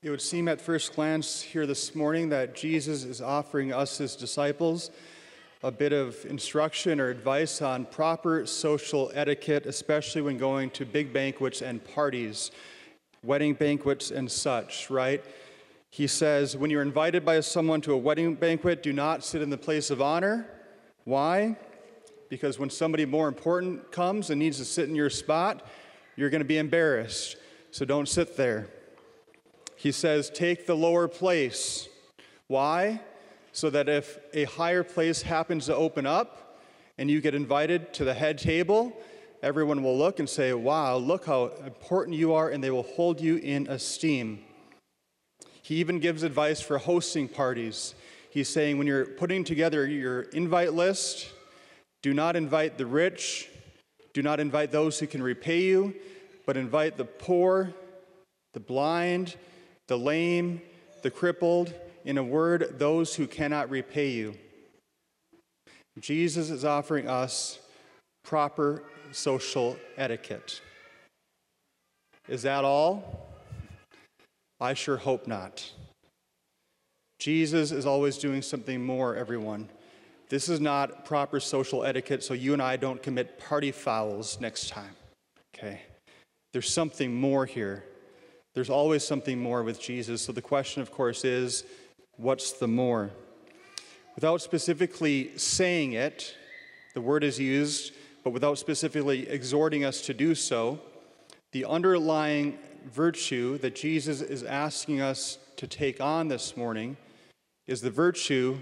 It would seem at first glance here this morning that Jesus is offering us, his disciples, a bit of instruction or advice on proper social etiquette, especially when going to big banquets and parties, wedding banquets and such, right? He says, when you're invited by someone to a wedding banquet, do not sit in the place of honor. Why? Because when somebody more important comes and needs to sit in your spot, you're going to be embarrassed. So don't sit there. He says, Take the lower place. Why? So that if a higher place happens to open up and you get invited to the head table, everyone will look and say, Wow, look how important you are, and they will hold you in esteem. He even gives advice for hosting parties. He's saying, when you're putting together your invite list, do not invite the rich, do not invite those who can repay you, but invite the poor, the blind, the lame, the crippled, in a word, those who cannot repay you. Jesus is offering us proper social etiquette. Is that all? I sure hope not. Jesus is always doing something more, everyone. This is not proper social etiquette so you and I don't commit party fouls next time. Okay? There's something more here. There's always something more with Jesus. So the question, of course, is what's the more? Without specifically saying it, the word is used, but without specifically exhorting us to do so, the underlying virtue that Jesus is asking us to take on this morning is the virtue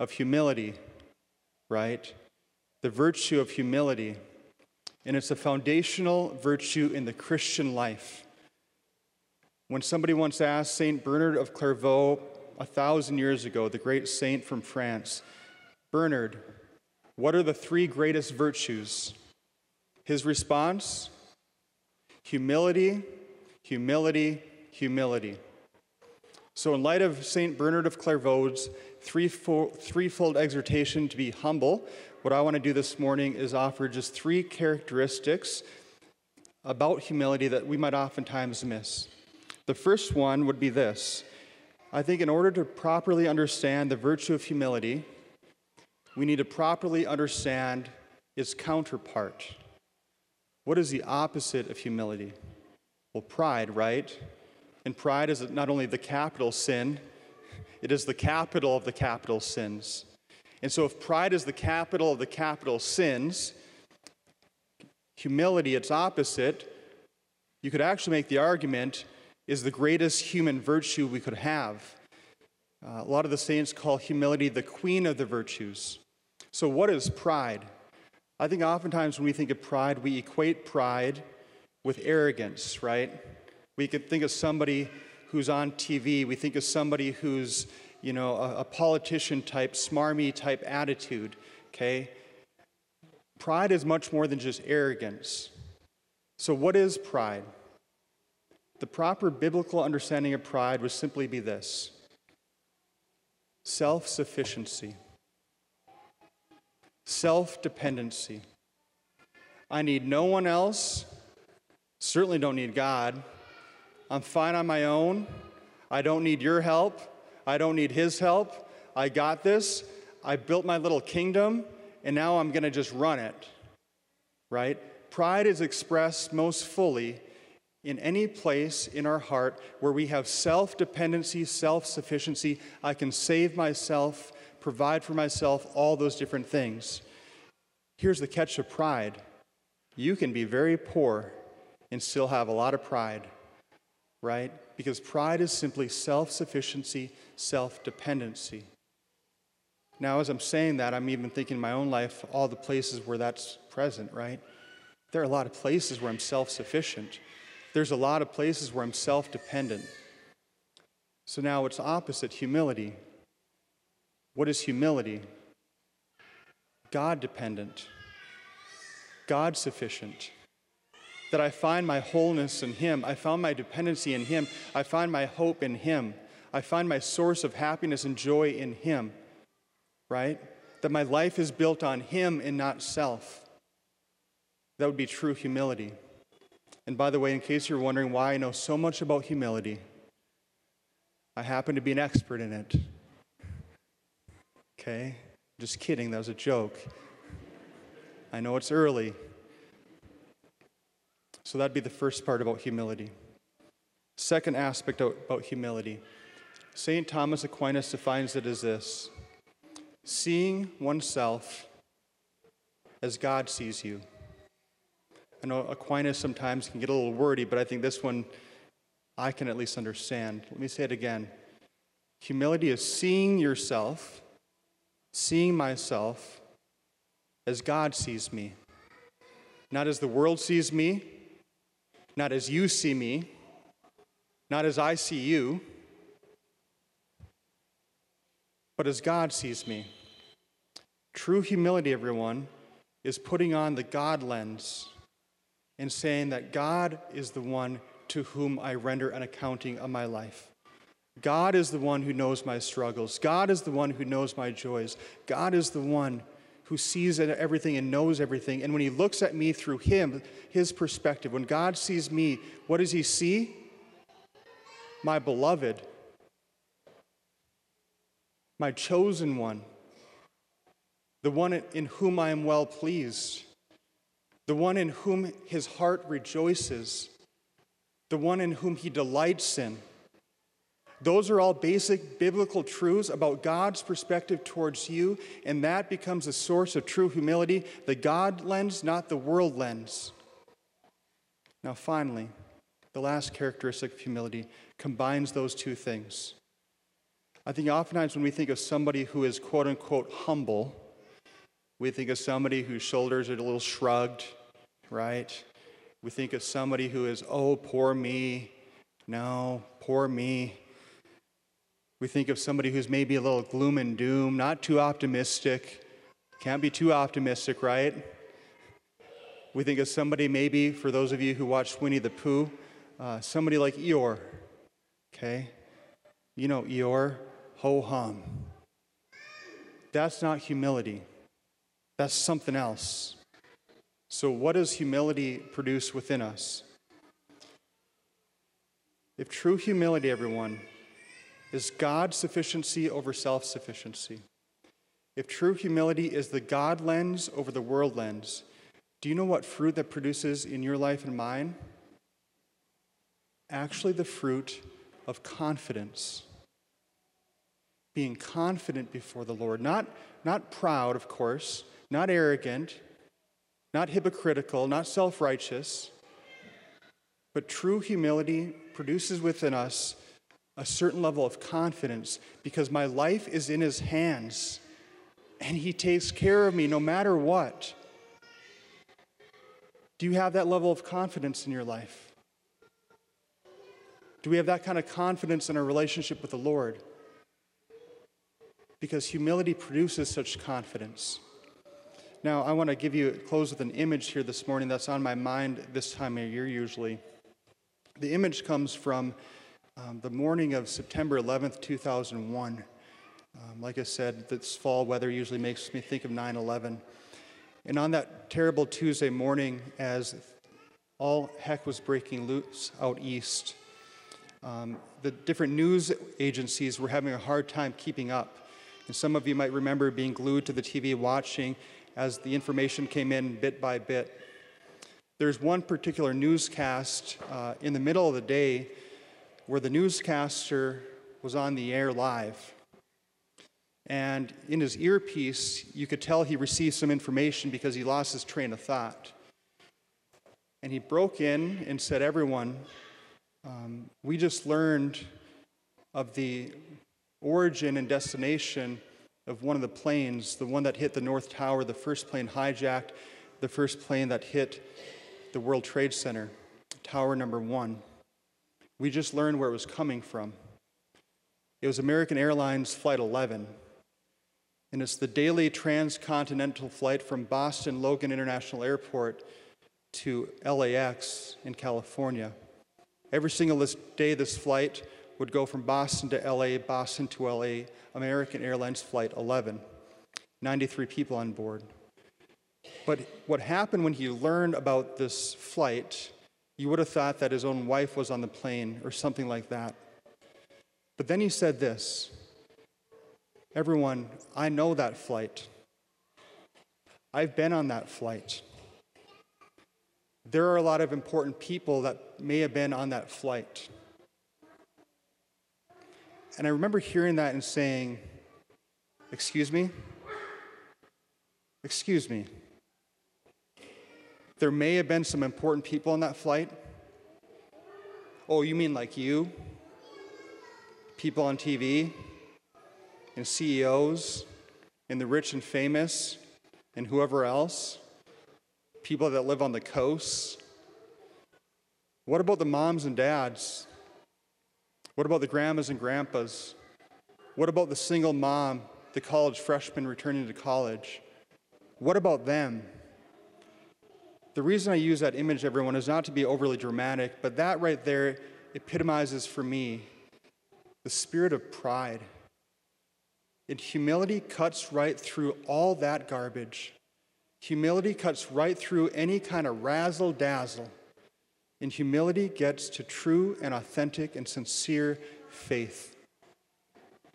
of humility, right? The virtue of humility. And it's a foundational virtue in the Christian life. When somebody once asked St. Bernard of Clairvaux a thousand years ago, the great saint from France, Bernard, what are the three greatest virtues? His response humility, humility, humility. So, in light of St. Bernard of Clairvaux's threefold, threefold exhortation to be humble, what I want to do this morning is offer just three characteristics about humility that we might oftentimes miss. The first one would be this I think, in order to properly understand the virtue of humility, we need to properly understand its counterpart. What is the opposite of humility? Well, pride, right? And pride is not only the capital sin, it is the capital of the capital sins. And so, if pride is the capital of the capital sins, humility, its opposite, you could actually make the argument, is the greatest human virtue we could have. Uh, a lot of the saints call humility the queen of the virtues. So, what is pride? I think oftentimes when we think of pride, we equate pride with arrogance, right? We could think of somebody who's on TV, we think of somebody who's, you know, a, a politician type, smarmy type attitude, okay? Pride is much more than just arrogance. So, what is pride? The proper biblical understanding of pride would simply be this self sufficiency, self dependency. I need no one else, certainly don't need God. I'm fine on my own. I don't need your help. I don't need his help. I got this. I built my little kingdom, and now I'm going to just run it. Right? Pride is expressed most fully in any place in our heart where we have self dependency, self sufficiency. I can save myself, provide for myself, all those different things. Here's the catch of pride you can be very poor and still have a lot of pride right? Because pride is simply self sufficiency, self dependency. Now, as I'm saying that, I'm even thinking in my own life, all the places where that's present, right? There are a lot of places where I'm self sufficient. There's a lot of places where I'm self dependent. So now it's opposite humility. What is humility? God dependent, God sufficient that I find my wholeness in Him. I found my dependency in Him. I find my hope in Him. I find my source of happiness and joy in Him, right? That my life is built on Him and not self. That would be true humility. And by the way, in case you're wondering why I know so much about humility, I happen to be an expert in it. Okay? Just kidding, that was a joke. I know it's early. So that'd be the first part about humility. Second aspect about humility St. Thomas Aquinas defines it as this seeing oneself as God sees you. I know Aquinas sometimes can get a little wordy, but I think this one I can at least understand. Let me say it again. Humility is seeing yourself, seeing myself as God sees me, not as the world sees me, not as you see me, not as I see you, but as God sees me. True humility, everyone, is putting on the God lens and saying that God is the one to whom I render an accounting of my life. God is the one who knows my struggles. God is the one who knows my joys. God is the one who sees everything and knows everything. And when he looks at me through him, his perspective, when God sees me, what does he see? My beloved, my chosen one, the one in whom I am well pleased, the one in whom his heart rejoices, the one in whom he delights in. Those are all basic biblical truths about God's perspective towards you, and that becomes a source of true humility the God lens, not the world lens. Now, finally, the last characteristic of humility combines those two things. I think oftentimes when we think of somebody who is quote unquote humble, we think of somebody whose shoulders are a little shrugged, right? We think of somebody who is, oh, poor me. No, poor me. We think of somebody who's maybe a little gloom and doom, not too optimistic. Can't be too optimistic, right? We think of somebody, maybe for those of you who watched Winnie the Pooh, uh, somebody like Eeyore. Okay? You know Eeyore, ho hum. That's not humility, that's something else. So, what does humility produce within us? If true humility, everyone, is God's sufficiency over self sufficiency. If true humility is the God lens over the world lens, do you know what fruit that produces in your life and mine? Actually, the fruit of confidence. Being confident before the Lord, not, not proud, of course, not arrogant, not hypocritical, not self righteous, but true humility produces within us a certain level of confidence because my life is in His hands and He takes care of me no matter what. Do you have that level of confidence in your life? Do we have that kind of confidence in our relationship with the Lord? Because humility produces such confidence. Now, I want to give you close with an image here this morning that's on my mind this time of year usually. The image comes from um, the morning of September 11th, 2001. Um, like I said, this fall weather usually makes me think of 9 11. And on that terrible Tuesday morning, as all heck was breaking loose out east, um, the different news agencies were having a hard time keeping up. And some of you might remember being glued to the TV watching as the information came in bit by bit. There's one particular newscast uh, in the middle of the day where the newscaster was on the air live. And in his earpiece, you could tell he received some information because he lost his train of thought. And he broke in and said, Everyone, um, we just learned of the origin and destination of one of the planes, the one that hit the North Tower, the first plane hijacked, the first plane that hit the World Trade Center, Tower number one. We just learned where it was coming from. It was American Airlines Flight 11. And it's the daily transcontinental flight from Boston Logan International Airport to LAX in California. Every single day, this flight would go from Boston to LA, Boston to LA, American Airlines Flight 11. 93 people on board. But what happened when he learned about this flight you would have thought that his own wife was on the plane or something like that. But then he said this Everyone, I know that flight. I've been on that flight. There are a lot of important people that may have been on that flight. And I remember hearing that and saying, Excuse me? Excuse me. There may have been some important people on that flight. Oh, you mean like you? People on TV? And CEOs? And the rich and famous? And whoever else? People that live on the coasts? What about the moms and dads? What about the grandmas and grandpas? What about the single mom, the college freshman returning to college? What about them? The reason I use that image, everyone, is not to be overly dramatic, but that right there epitomizes for me the spirit of pride. And humility cuts right through all that garbage. Humility cuts right through any kind of razzle dazzle. And humility gets to true and authentic and sincere faith.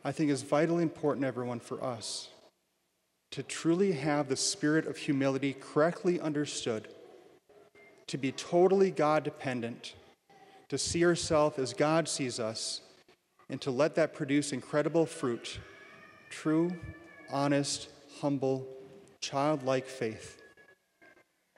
I think is vitally important, everyone, for us to truly have the spirit of humility correctly understood to be totally God dependent, to see ourselves as God sees us, and to let that produce incredible fruit true, honest, humble, childlike faith.